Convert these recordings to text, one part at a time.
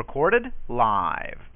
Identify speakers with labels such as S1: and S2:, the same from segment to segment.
S1: Recorded live.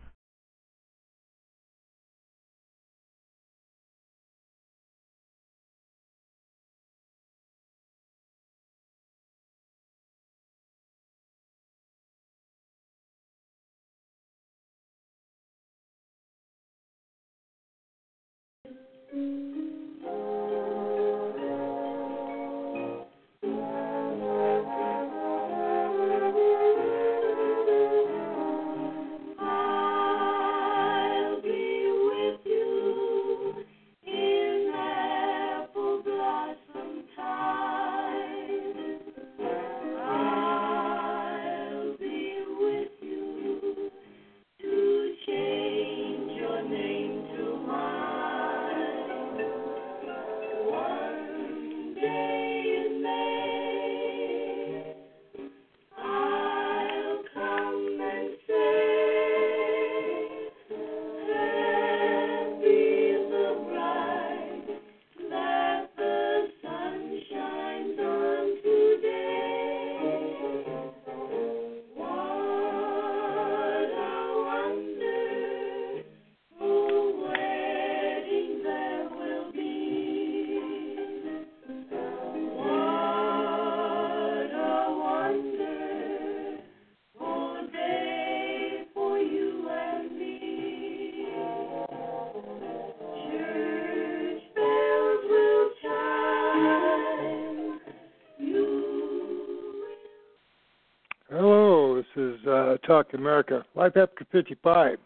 S2: Talk America. Life after 55.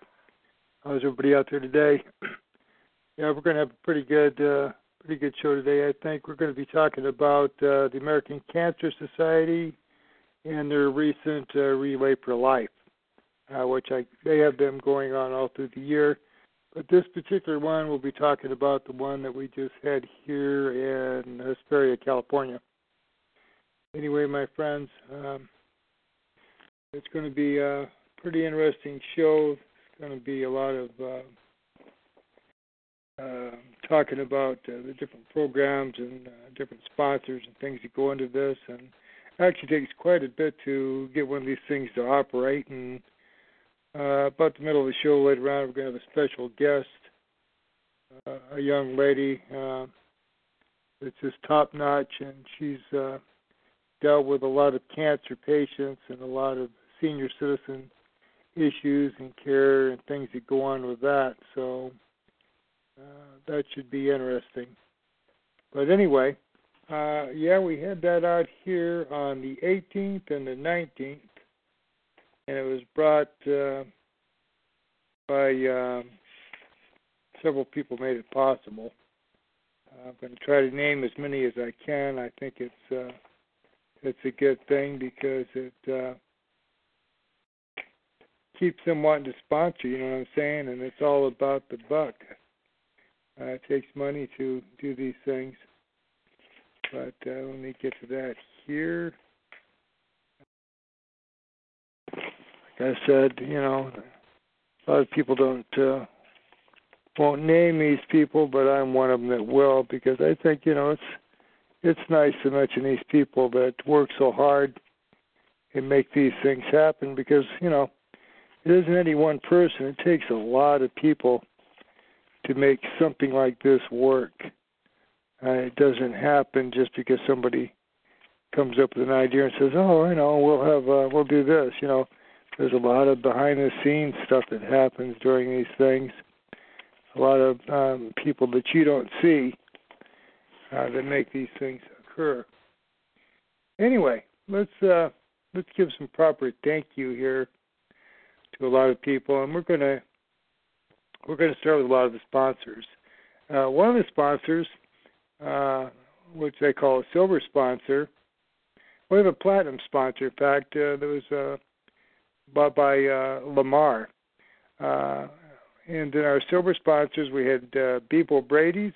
S2: How's everybody out there today? yeah, we're going to have a pretty good, uh, pretty good show today. I think we're going to be talking about uh, the American Cancer Society and their recent uh, Relay for Life, uh, which I they have them going on all through the year. But this particular one, we'll be talking about the one that we just had here in Hesperia, California. Anyway, my friends. Um, it's going to be a pretty interesting show. It's going to be a lot of uh, uh, talking about uh, the different programs and uh, different sponsors and things that go into this. And it actually takes quite a bit to get one of these things to operate. And uh, about the middle of the show later on, we're going to have a special guest, uh, a young lady uh, that's just top notch, and she's uh, dealt with a lot of cancer patients and a lot of senior citizen issues and care and things that go on with that. So uh, that should be interesting. But anyway, uh, yeah, we had that out here on the 18th and the 19th, and it was brought uh, by um, several people made it possible. I'm going to try to name as many as I can. I think it's uh, it's a good thing because it uh, keeps them wanting to sponsor. You know what I'm saying? And it's all about the buck. Uh, it takes money to do these things. But uh, let me get to that here. Like I said, you know, a lot of people don't uh, won't name these people, but I'm one of them that will because I think you know it's it's nice to mention these people that work so hard and make these things happen because you know it isn't any one person. It takes a lot of people to make something like this work. Uh, it doesn't happen just because somebody comes up with an idea and says, "Oh, I know, we'll have, uh, we'll do this." You know, there's a lot of behind-the-scenes stuff that happens during these things. A lot of um, people that you don't see uh, that make these things occur. Anyway, let's uh, let's give some proper thank you here to a lot of people, and we're gonna we're gonna start with a lot of the sponsors. Uh, one of the sponsors, uh, which they call a silver sponsor. We have a platinum sponsor. In fact, uh, there was uh, bought by uh, Lamar. Uh, and in our silver sponsors, we had uh, Beeple Brady's,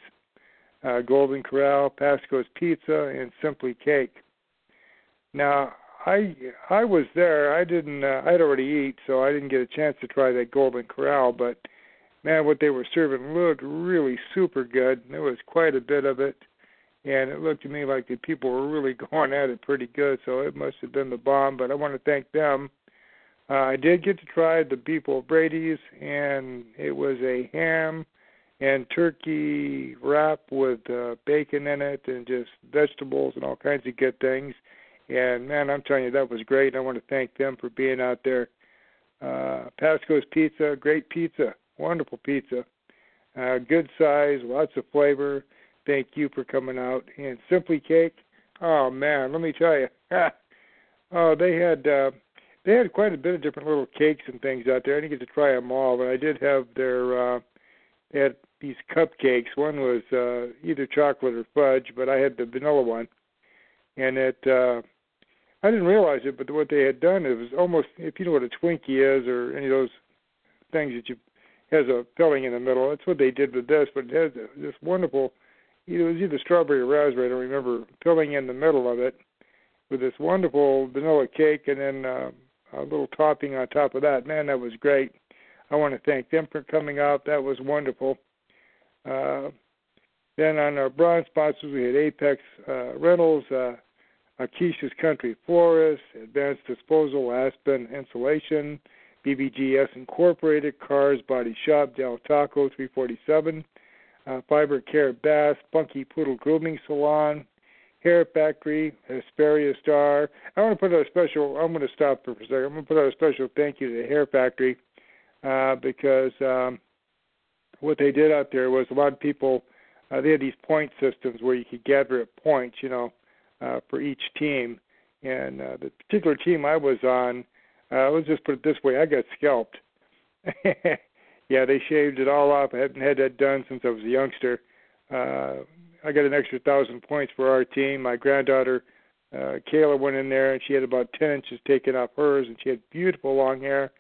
S2: uh, Golden Corral, Pasco's Pizza, and Simply Cake. Now, I I was there. I didn't. Uh, I'd already eat, so I didn't get a chance to try that Golden Corral. But man, what they were serving looked really super good. There was quite a bit of it, and it looked to me like the people were really going at it pretty good. So it must have been the bomb. But I want to thank them. Uh, I did get to try the Beeple Brady's, and it was a ham and turkey wrap with uh, bacon in it, and just vegetables and all kinds of good things. And man, I'm telling you, that was great. I want to thank them for being out there. Uh, Pasco's Pizza, great pizza, wonderful pizza, uh, good size, lots of flavor. Thank you for coming out. And Simply Cake, oh man, let me tell you, oh they had uh, they had quite a bit of different little cakes and things out there. I didn't get to try them all, but I did have their. Uh, they had these cupcakes. One was uh, either chocolate or fudge, but I had the vanilla one, and it. Uh, I didn't realize it, but what they had done it was almost if you know what a Twinkie is or any of those things that you has a filling in the middle. That's what they did with this, but it has this wonderful. It was either strawberry or raspberry. I don't remember filling in the middle of it with this wonderful vanilla cake and then uh, a little topping on top of that. Man, that was great. I want to thank them for coming out. That was wonderful. Uh, then on our bronze sponsors, we had Apex uh, Rentals. Uh, Akeisha's Country Florist, Advanced Disposal, Aspen Insulation, BBGS Incorporated, Cars Body Shop, Del Taco 347, uh, Fiber Care Bass, Funky Poodle Grooming Salon, Hair Factory, Hesperia Star. I want to put out a special, I'm going to stop for a second. I'm going to put out a special thank you to the Hair Factory uh, because um, what they did out there was a lot of people, uh, they had these point systems where you could gather up points, you know, uh, for each team. And uh, the particular team I was on, uh, let's just put it this way: I got scalped. yeah, they shaved it all off. I hadn't had that done since I was a youngster. Uh, I got an extra thousand points for our team. My granddaughter uh, Kayla went in there, and she had about ten inches taken off hers, and she had beautiful long hair.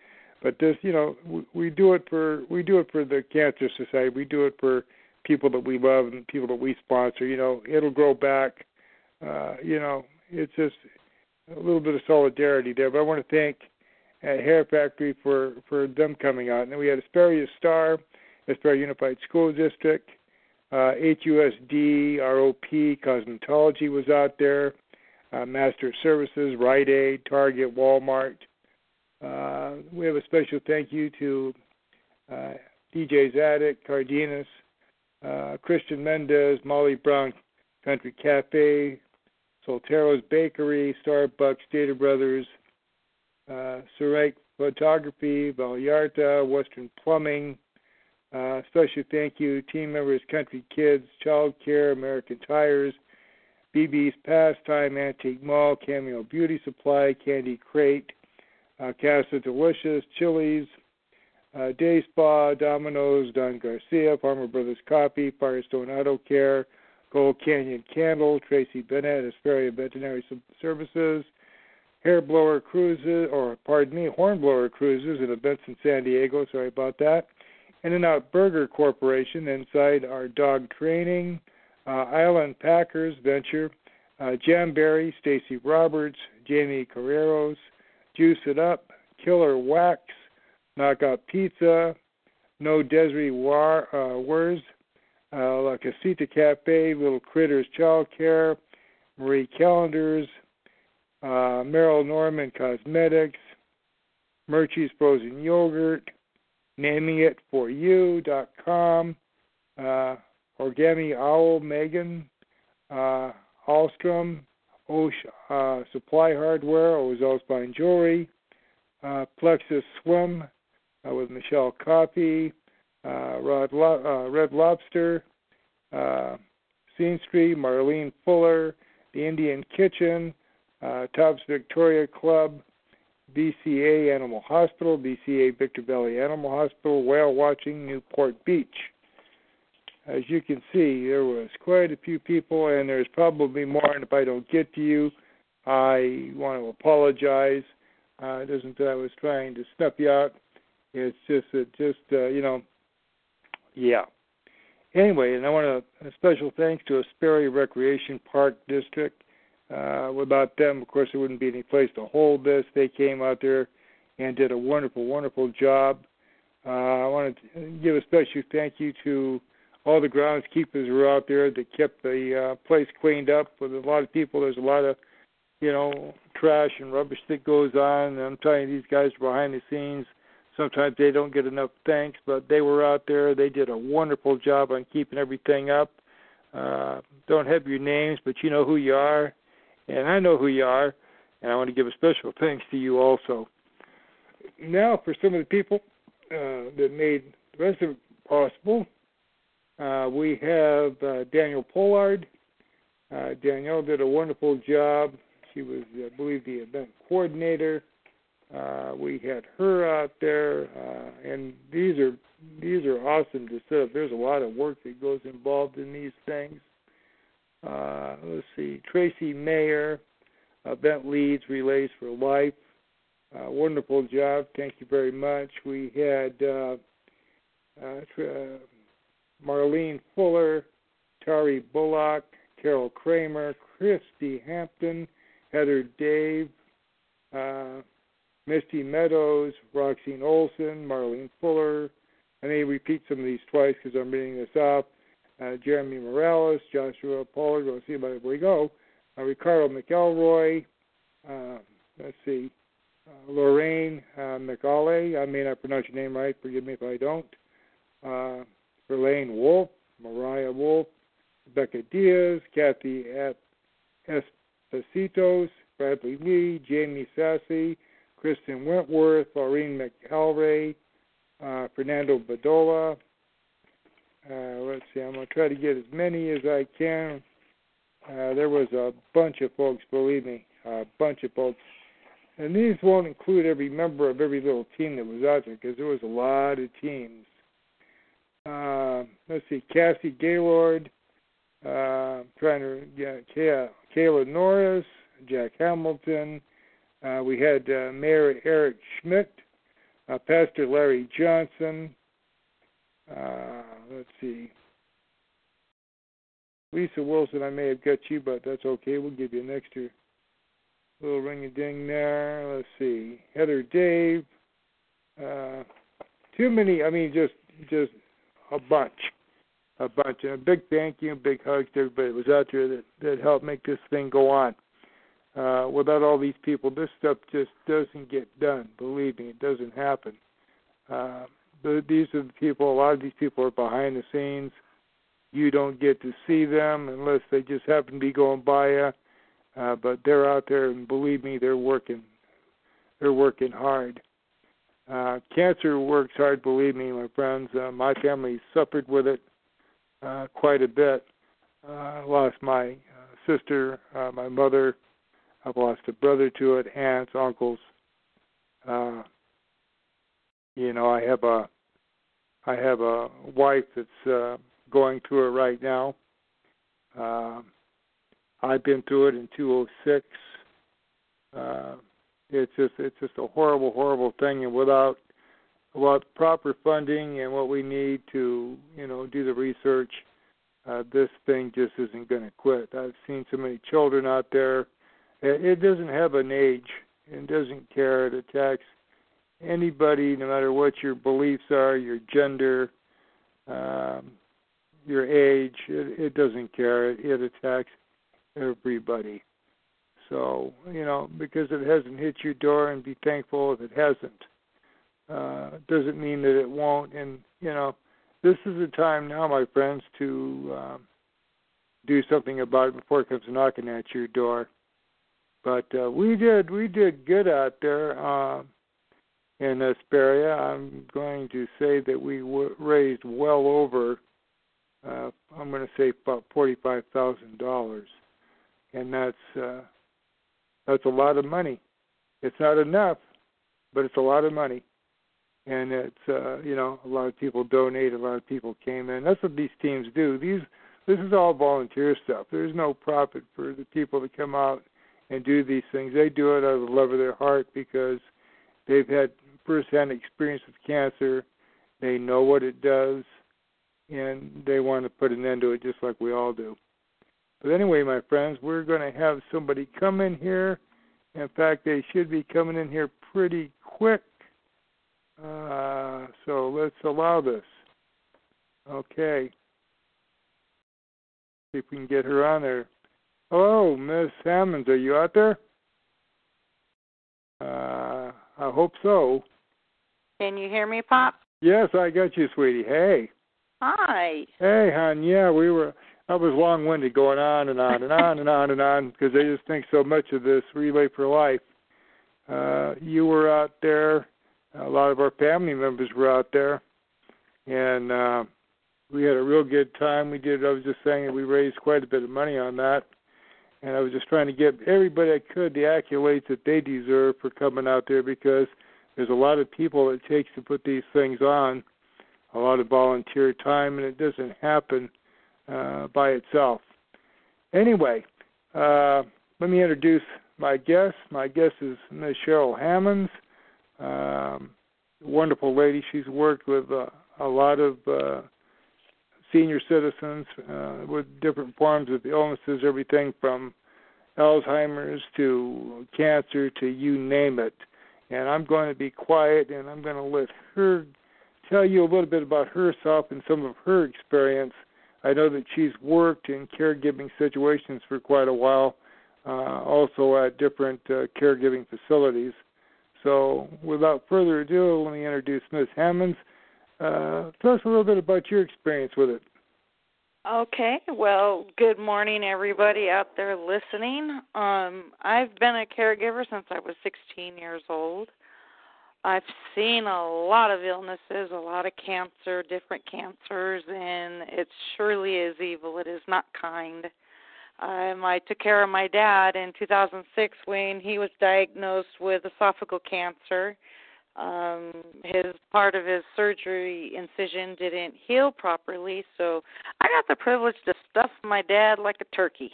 S2: But this, you know, we do it for we do it for the Cancer Society. We do it for people that we love and people that we sponsor. You know, it'll grow back uh, you know, it's just a little bit of solidarity there. But I want to thank uh, Hair Factory for for them coming out. And then we had Hesperia Star, Hesperia Unified School District, uh, HUSD, ROP, Cosmetology was out there, uh, Master Services, Rite Aid, Target, Walmart. Uh, we have a special thank you to uh, DJ's Addict, Cardenas, uh, Christian Mendez, Molly Brown Country Cafe, Soltero's Bakery, Starbucks, Data Brothers, uh, Photography, Vallarta, Western Plumbing. Uh, special thank you, team members, Country Kids, Child Care, American Tires, BB's Pastime, Antique Mall, Cameo Beauty Supply, Candy Crate, uh, Casa Delicious, Chili's, uh, Day Spa, Domino's, Don Garcia, Farmer Brothers Coffee, Firestone Auto Care, Gold Canyon Candle, Tracy Bennett, Hesperia Veterinary Services, Hair Blower Cruises, or pardon me, Hornblower Cruises and events in San Diego. Sorry about that. In and Out Burger Corporation inside our dog training, uh, Island Packers Venture, uh, Jamberry, Stacy Roberts, Jamie Carreros, Juice It Up, Killer Wax, Knockout Pizza, No Desiree War, uh, Wurs, uh, La Casita Cafe, Little Critters Child Care, Marie Callender's, uh, Merle Norman Cosmetics, Murchie's Frozen Yogurt, Naming It For NamingItForYou.com, uh, Origami Owl Megan, uh, Alstrom, Osh uh, Supply Hardware, Ozell's Fine Jewelry, uh, Plexus Swim uh, with Michelle uh, Rod Lo- uh, Red Lobster, uh, Street, Marlene Fuller, the Indian Kitchen, uh, Tubbs Victoria Club, VCA Animal Hospital, VCA Victor Valley Animal Hospital, Whale Watching, Newport Beach. as you can see, there was quite a few people, and there's probably more. And if I don't get to you, I want to apologize. Uh, it isn't that I was trying to snuff you out. It's just that, just uh, you know, yeah. Anyway, and I want a, a special thanks to Hesperia Recreation Park District. Uh, without them, of course, there wouldn't be any place to hold this. They came out there and did a wonderful, wonderful job. Uh, I want to give a special thank you to all the groundskeepers who were out there that kept the uh, place cleaned up. With a lot of people, there's a lot of, you know, trash and rubbish that goes on. And I'm telling you, these guys behind the scenes. Sometimes they don't get enough thanks, but they were out there. They did a wonderful job on keeping everything up. Uh, don't have your names, but you know who you are, and I know who you are, and I want to give a special thanks to you also. Now, for some of the people uh, that made the rest of it possible, uh, we have uh, Daniel Pollard. Uh, Danielle did a wonderful job. She was, I believe, the event coordinator. Uh, we had her out there, uh, and these are these are awesome to set up. There's a lot of work that goes involved in these things. Uh, let's see, Tracy Mayer, event leads Relays for Life. Uh, wonderful job. Thank you very much. We had uh, uh, Marlene Fuller, Tari Bullock, Carol Kramer, Christy Hampton, Heather Dave, uh, Misty Meadows, Roxine Olson, Marlene Fuller. I may repeat some of these twice because I'm reading this off. Uh, Jeremy Morales, Joshua Pollard. We'll see about we go. Uh, Ricardo McElroy. Uh, let's see. Uh, Lorraine uh, McAuley. I may not pronounce your name right. Forgive me if I don't. Uh, Wolf, Mariah Wolf, Rebecca Diaz, Kathy Espositos, Bradley Lee, Jamie Sassy, Kristen Wentworth, Maureen McElray, uh, Fernando Badola. Uh, let's see, I'm going to try to get as many as I can. Uh, there was a bunch of folks, believe me, a bunch of folks. And these won't include every member of every little team that was out there because there was a lot of teams. Uh, let's see, Cassie Gaylord, uh, trying to get Kay- Kayla Norris, Jack Hamilton. Uh, we had uh, Mayor Eric Schmidt, uh, Pastor Larry Johnson. Uh, let's see. Lisa Wilson, I may have got you, but that's okay. We'll give you an extra little ring a ding there. Let's see. Heather Dave. Uh, too many, I mean, just just a bunch. A bunch. And a big thank you big hugs to everybody that was out there that, that helped make this thing go on. Uh, without all these people, this stuff just doesn't get done. Believe me, it doesn't happen. Uh, these are the people. A lot of these people are behind the scenes. You don't get to see them unless they just happen to be going by you. Uh, but they're out there, and believe me, they're working. They're working hard. Uh, cancer works hard, believe me, my friends. Uh, my family suffered with it uh, quite a bit. Uh, lost my uh, sister, uh, my mother. I've lost a brother to it, aunts, uncles. Uh, you know, I have a, I have a wife that's uh, going through it right now. Uh, I've been through it in 206. Uh, it's just it's just a horrible, horrible thing, and without without proper funding and what we need to you know do the research, uh, this thing just isn't going to quit. I've seen so many children out there. It, doesn't have an age. It doesn't care. It attacks anybody, no matter what your beliefs are, your gender, um, your age. It, it doesn't care. It, it attacks everybody. So, you know, because it hasn't hit your door and be thankful if it hasn't. Uh, doesn't mean that it won't. And, you know, this is the time now, my friends, to um, do something about it before it comes knocking at your door. But uh, we did we did good out there uh, in Hesperia. I'm going to say that we w- raised well over. Uh, I'm going to say about forty-five thousand dollars, and that's uh, that's a lot of money. It's not enough, but it's a lot of money. and it's uh, you know a lot of people donate, a lot of people came in. That's what these teams do. These this is all volunteer stuff. There's no profit for the people to come out and do these things. They do it out of the love of their heart because they've had firsthand experience with cancer. They know what it does, and they want to put an end to it just like we all do. But anyway, my friends, we're going to have somebody come in here. In fact, they should be coming in here pretty quick. Uh, so let's allow this. Okay. See if we can get her on there. Hello, Miss Hammonds. Are you out there? Uh, I hope so.
S3: Can you hear me, Pop?
S2: Yes, I got you, sweetie. Hey.
S3: Hi.
S2: Hey, hon. Yeah, we were. I was long-winded, going on and on and on and on and on because they just think so much of this relay for life. Uh, you were out there. A lot of our family members were out there, and uh, we had a real good time. We did. I was just saying that we raised quite a bit of money on that, and I was just trying to give everybody I could the accolades that they deserve for coming out there because there's a lot of people it takes to put these things on, a lot of volunteer time, and it doesn't happen uh, by itself. Anyway, uh, let me introduce my guest. My guest is Ms. Cheryl Hammonds, um, wonderful lady. She's worked with uh, a lot of uh, senior citizens uh, with different forms of illnesses, everything from Alzheimer's to cancer to you name it. And I'm going to be quiet and I'm going to let her tell you a little bit about herself and some of her experience. I know that she's worked in caregiving situations for quite a while, uh, also at different uh, caregiving facilities. So, without further ado, let me introduce Ms. Hammonds. Uh, tell us a little bit about your experience with it.
S3: Okay. Well, good morning, everybody out there listening. Um, I've been a caregiver since I was 16 years old. I've seen a lot of illnesses, a lot of cancer, different cancers, and it surely is evil. It is not kind. Um, I took care of my dad in 2006 when he was diagnosed with esophageal cancer. Um, his part of his surgery incision didn't heal properly, so I got the privilege to stuff my dad like a turkey.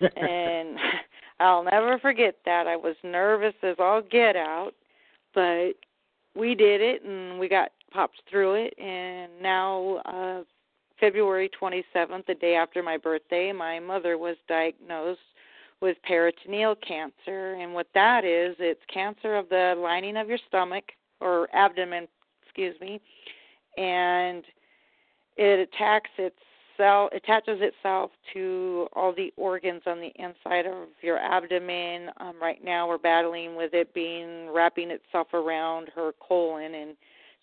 S3: and I'll never forget that. I was nervous as all get out but we did it and we got popped through it and now uh February 27th the day after my birthday my mother was diagnosed with peritoneal cancer and what that is it's cancer of the lining of your stomach or abdomen excuse me and it attacks its cell attaches itself to all the organs on the inside of your abdomen. Um, right now, we're battling with it being wrapping itself around her colon and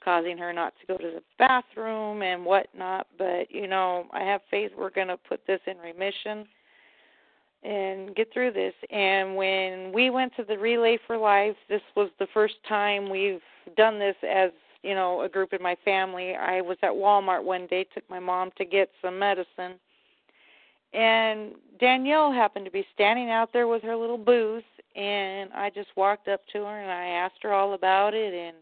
S3: causing her not to go to the bathroom and whatnot. But you know, I have faith we're going to put this in remission and get through this. And when we went to the Relay for Life, this was the first time we've done this as you know, a group in my family. I was at Walmart one day, took my mom to get some medicine. And Danielle happened to be standing out there with her little booth and I just walked up to her and I asked her all about it and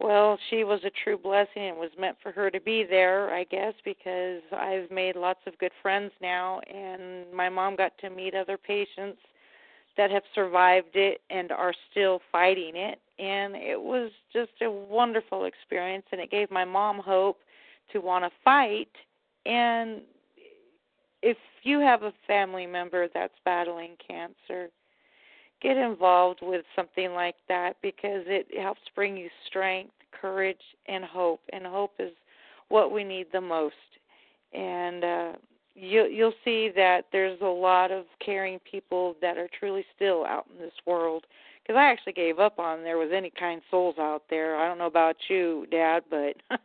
S3: well, she was a true blessing. It was meant for her to be there, I guess, because I've made lots of good friends now and my mom got to meet other patients that have survived it and are still fighting it and it was just a wonderful experience and it gave my mom hope to want to fight and if you have a family member that's battling cancer get involved with something like that because it helps bring you strength courage and hope and hope is what we need the most and uh you you'll see that there's a lot of caring people that are truly still out in this world because I actually gave up on there was any kind souls out there. I don't know about you, Dad, but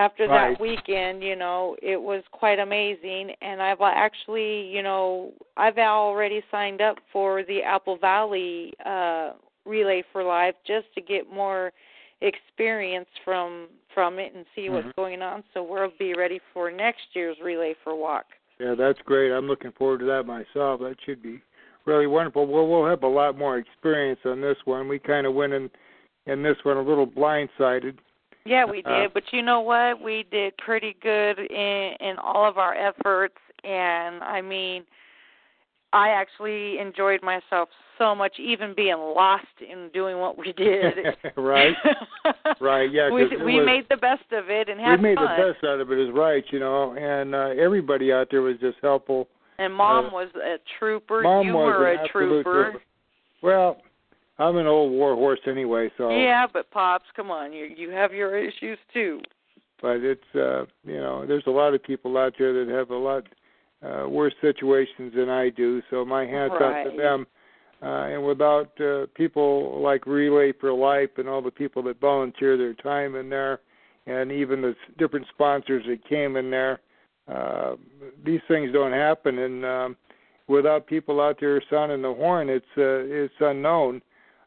S3: after
S2: right.
S3: that weekend, you know, it was quite amazing. And I've actually, you know, I've already signed up for the Apple Valley uh, Relay for Life just to get more experience from from it and see what's
S2: Mm-hmm.
S3: going on. So we'll be ready for next year's Relay for Walk.
S2: Yeah, that's great. I'm looking forward to that myself. That should be really wonderful. Well, we'll have a lot more experience on this one. We kind of went in and this one a little blindsided.
S3: Yeah, we
S2: Uh,
S3: did. But you know what? We did pretty good in in all of our efforts and I mean I actually enjoyed myself so much even being lost in doing what we did.
S2: right, right, Yeah,
S3: we we
S2: was-
S3: made the best of it and had we
S2: made
S3: fun.
S2: the best out of it. Is right, you know, and uh, everybody out there was just helpful.
S3: And mom
S2: uh,
S3: was a trooper.
S2: Mom
S3: you
S2: was
S3: were a trooper.
S2: trooper. Well, I'm an old war horse anyway, so.
S3: Yeah, but pops, come on, you you have your issues too.
S2: But it's uh, you know, there's a lot of people out there that have a lot uh, worse situations than I do. So my hats off to them. Uh, and without uh, people like Relay for Life and all the people that volunteer their time in there, and even the different sponsors that came in there, uh, these things don't happen. And um, without people out there sounding the horn, it's uh, it's unknown.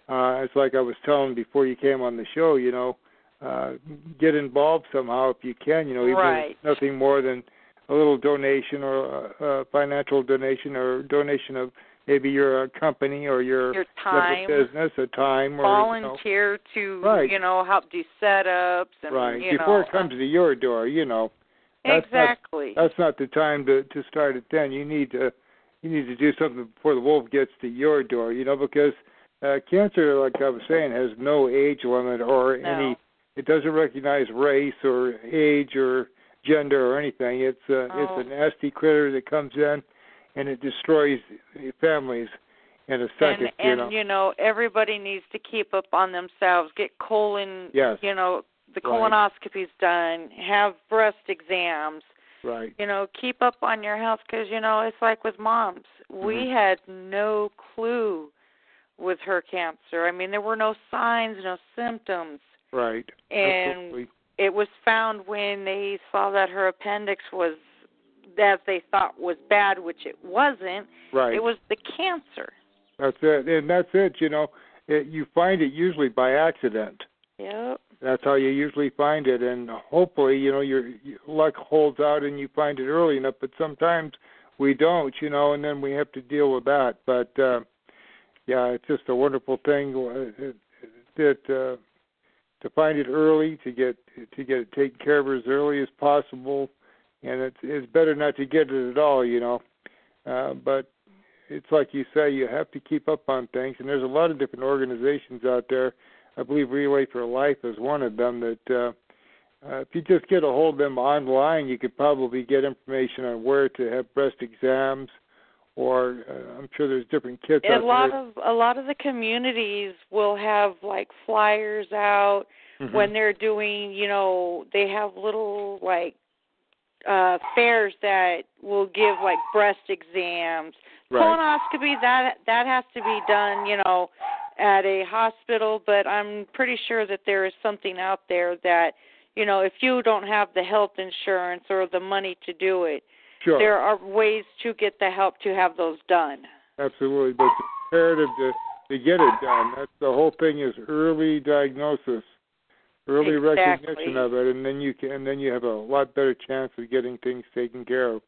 S2: Uh, it's like I was telling before you came on the show. You know, uh, get involved somehow if you can. You know, even
S3: Right.
S2: nothing more than a little donation or a, a financial donation or donation of maybe your uh, company or your,
S3: Your
S2: you have a
S3: time,
S2: business, a time, or you know,
S3: volunteer to
S2: Right.
S3: you know help do setups and
S2: right
S3: you
S2: before
S3: know
S2: it comes to your door. You know, that's not-
S3: exactly.
S2: that's not the time to to start it. Then you need to you need to do something before the wolf gets to your door. You know, because uh, cancer, like I was saying, has no age limit or
S3: No.
S2: any. It doesn't recognize race or age or gender or anything. It's uh,
S3: Oh.
S2: it's a nasty critter that comes in and it destroys families in a second.
S3: and
S2: you
S3: and
S2: know.
S3: you know everybody needs to keep up on themselves. Get colon,
S2: Yes.
S3: you know, the
S2: Right.
S3: colonoscopies done. Have breast exams.
S2: right.
S3: You know, keep up on your health because you know it's like with moms. We
S2: Mhm.
S3: had no clue with her cancer. I mean, there were no signs, no symptoms.
S2: Right.
S3: And
S2: Absolutely.
S3: it was found when they saw that her appendix was that they thought was bad, which it wasn't.
S2: Right.
S3: It was the cancer.
S2: That's it, and that's it. You know, it, you find it usually by accident.
S3: Yep.
S2: That's how you usually find it, and hopefully, you know, your, your luck holds out and you find it early enough. But sometimes we don't, you know, and then we have to deal with that. But uh, yeah, it's just a wonderful thing uh, that uh, to find it early, to get to get it taken care of as early as possible, and it's it's better not to get it at all, you know. Uh, but it's like you say, you have to keep up on things, and there's a lot of different organizations out there. I believe Relay for Life is one of them. That uh, uh, if you just get a hold of them online, you could probably get information on where to have breast exams, or uh, I'm sure there's different kits
S3: a
S2: out
S3: lot
S2: there.
S3: of a lot of the communities will have like flyers out
S2: Mhm.
S3: when they're doing you know they have little like uh fairs that will give like breast exams
S2: right.
S3: colonoscopy that that has to be done you know at a hospital but i'm pretty sure that there is something out there that you know if you don't have the health insurance or the money to do it
S2: Sure.
S3: there are ways to get the help to have those done
S2: Absolutely, but it's imperative to to get it done. That's the whole thing is early diagnosis, early
S3: Exactly.
S2: recognition of it, and then you can and then you have a lot better chance of getting things taken care of.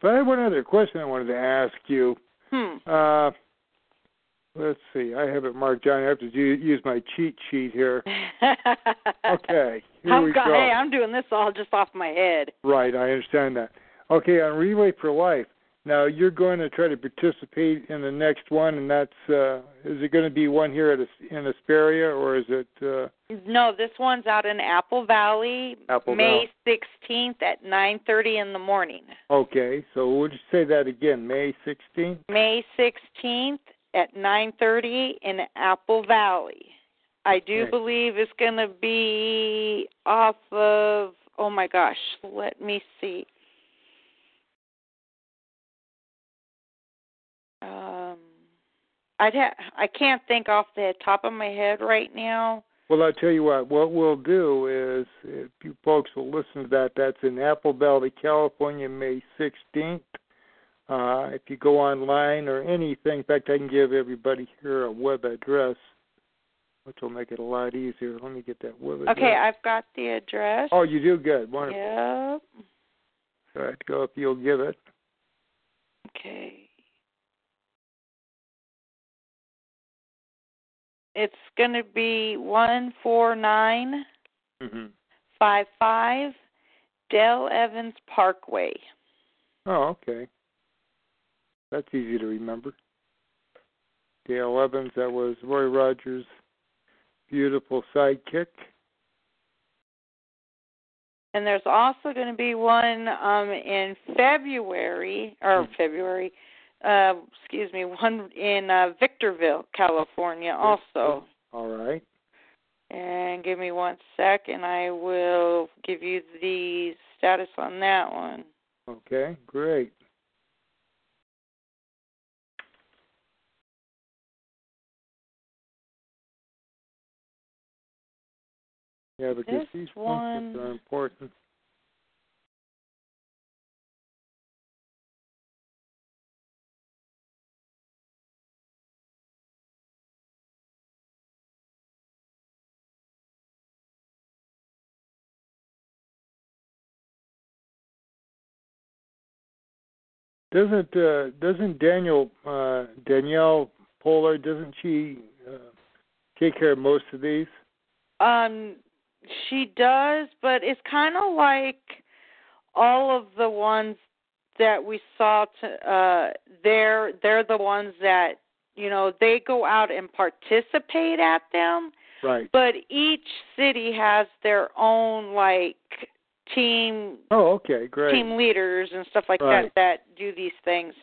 S2: But I have one other question I wanted to ask you.
S3: hmm
S2: Uh, let's see, I have it marked down. I have to do, use my cheat sheet here. Okay, here
S3: I'm
S2: we
S3: go-. Hey, I'm doing this all just off my head.
S2: Right, I understand that. Okay, on Relay for Life. Now you're going to try to participate in the next one, and that's uh, is it going to be one here at a, in Hesperia, or is it? Uh,
S3: No, this one's out in Apple Valley,
S2: Apple
S3: May 16th at 9:30 in the morning.
S2: okay, so we'll just say that again, May 16th.
S3: May 16th at 9:30 in Apple Valley. I do
S2: Okay.
S3: believe it's going to be off of oh my gosh, let me see. Um I'd ha- I can't think off the top of my head right now.
S2: Well, I'll tell you what. What we'll do is, if you folks will listen to that, that's in Apple Valley, California, May 16th. Uh, if you go online or anything, in fact, I can give everybody here a web address, which will make it a lot easier. Let me get that web address.
S3: Okay, I've got the address.
S2: Oh, you do good. Wonderful.
S3: Yep.
S2: All right, go if you'll give it.
S3: Okay. It's going to be one four nine
S2: hmm
S3: five five Dale Evans Parkway.
S2: Oh, okay. That's easy to remember. Dale Evans, that was Roy Rogers' beautiful sidekick.
S3: And there's also going to be one um in February or
S2: Hmm.
S3: February, uh excuse me, one in uh Victorville, California also.
S2: All right.
S3: And give me one sec and I will give you the status on that one.
S2: Okay, great. Yeah, because
S3: This
S2: these
S3: one-
S2: are important. Doesn't uh, doesn't Daniel uh, Danielle Pollard doesn't she uh, take care of most of these?
S3: Um, she does, but it's kind of like all of the ones that we saw. To, uh, they're they're the ones that you know they go out and participate at them,
S2: Right.
S3: but each city has their own like team
S2: Oh, okay, great.
S3: team leaders and stuff like
S2: Right.
S3: that that do these things.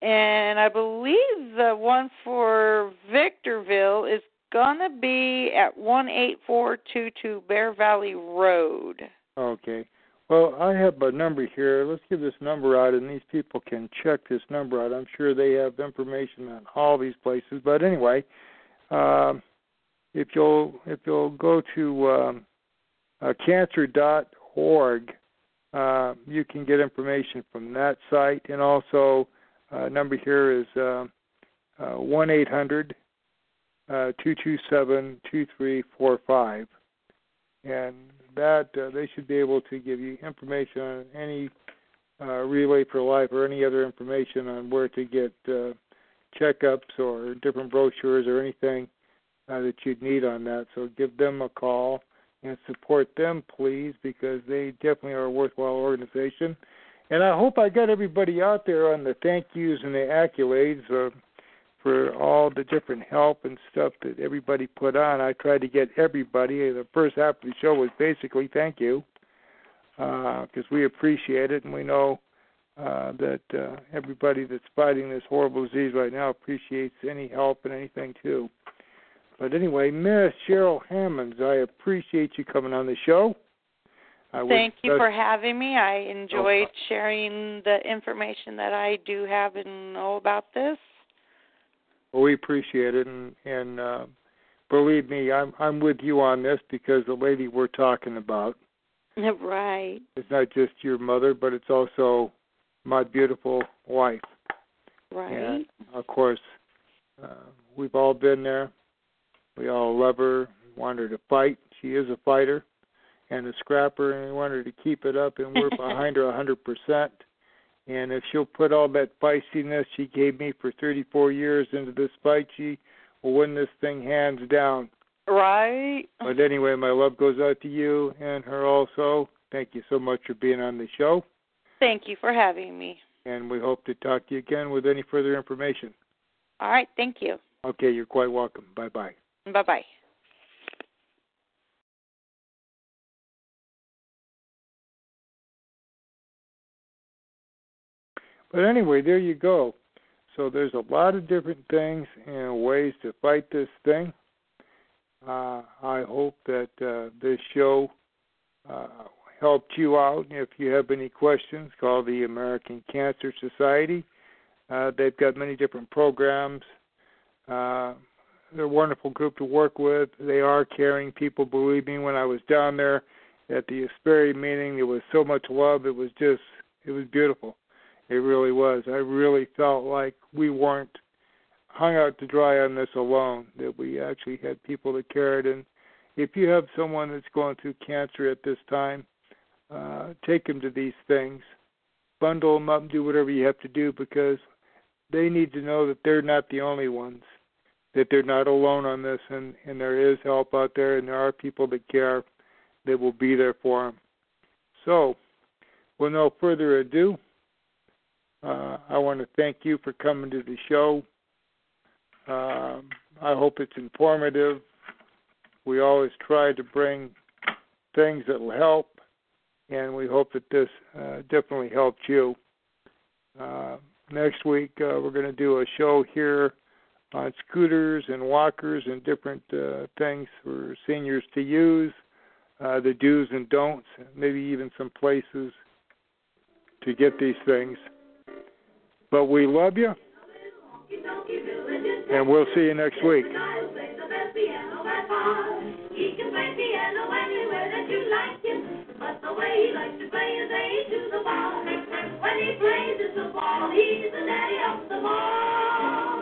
S3: And I believe the one for Victorville is gonna be at one eight four two two Bear Valley Road.
S2: Okay. Well, I have a number here. Let's give this number out, and these people can check this number out. I'm sure they have information on all these places. But anyway, um, if you'll if you'll go to um, uh, cancer.org, uh, you can get information from that site, and also uh, number here is one eight hundred two two seven two three four five. And that uh, they should be able to give you information on any uh, relay for life or any other information on where to get uh, checkups or different brochures or anything uh, that you'd need on that. So give them a call and support them, please, because they definitely are a worthwhile organization. And I hope I got everybody out there on the thank yous and the accolades. Uh, for all the different help and stuff that everybody put on. I tried to get everybody. The first half of the show was basically thank you because we appreciate it and we know uh, that uh, everybody that's fighting this horrible disease right now appreciates any help and anything too. But anyway, Miss Cheryl Hammonds, I appreciate you coming on the show. I
S3: Thank you for having me. I enjoyed sharing the information that I do have and know about this.
S2: Well, we appreciate it, and and uh, believe me, I'm I'm with you on this because the lady we're talking about
S3: Right.
S2: It's not just your mother, but it's also my beautiful wife.
S3: Right.
S2: And of course, uh, we've all been there. We all love her, want her to fight. She is a fighter and a scrapper, and we want her to keep it up, and we're behind her a 100%. And if she'll put all that feistiness she gave me for 34 years into this fight, she will win this thing hands down.
S3: Right.
S2: But anyway, my love goes out to you and her also. Thank you so much for being on the show,
S3: Thank you for having me.
S2: and we hope to talk to you again with any further information.
S3: All right. Thank you.
S2: Okay, you're quite welcome. Bye bye.
S3: Bye bye.
S2: But anyway, there you go. So there's a lot of different things and ways to fight this thing. Uh, I hope that uh, this show uh, helped you out. If you have any questions, call the American Cancer Society. Uh, they've got many different programs. They're a wonderful group to work with. They are caring people. Believe me, when I was down there at the Asperry meeting, there was so much love. It was just, it was beautiful. It really was. I really felt like we weren't hung out to dry on this alone, that we actually had people that cared. And if you have someone that's going through cancer at this time, uh, take them to these things. Bundle them up do whatever you have to do because they need to know that they're not the only ones. That they're not alone on this, and and there is help out there, and there are people that care that will be there for them. So, with no further ado, uh, I want to thank you for coming to the show. Um, I hope it's informative. We always try to bring things that will help, and we hope that this uh, definitely helped you. Uh, next week, uh, we're going to do a show here on scooters and walkers and different uh, things for seniors to use, uh, the do's and don'ts, maybe even some places to get these things. But we love you, and we'll see you next week.
S1: The the. When he plays it's a ball, he's the daddy of them all.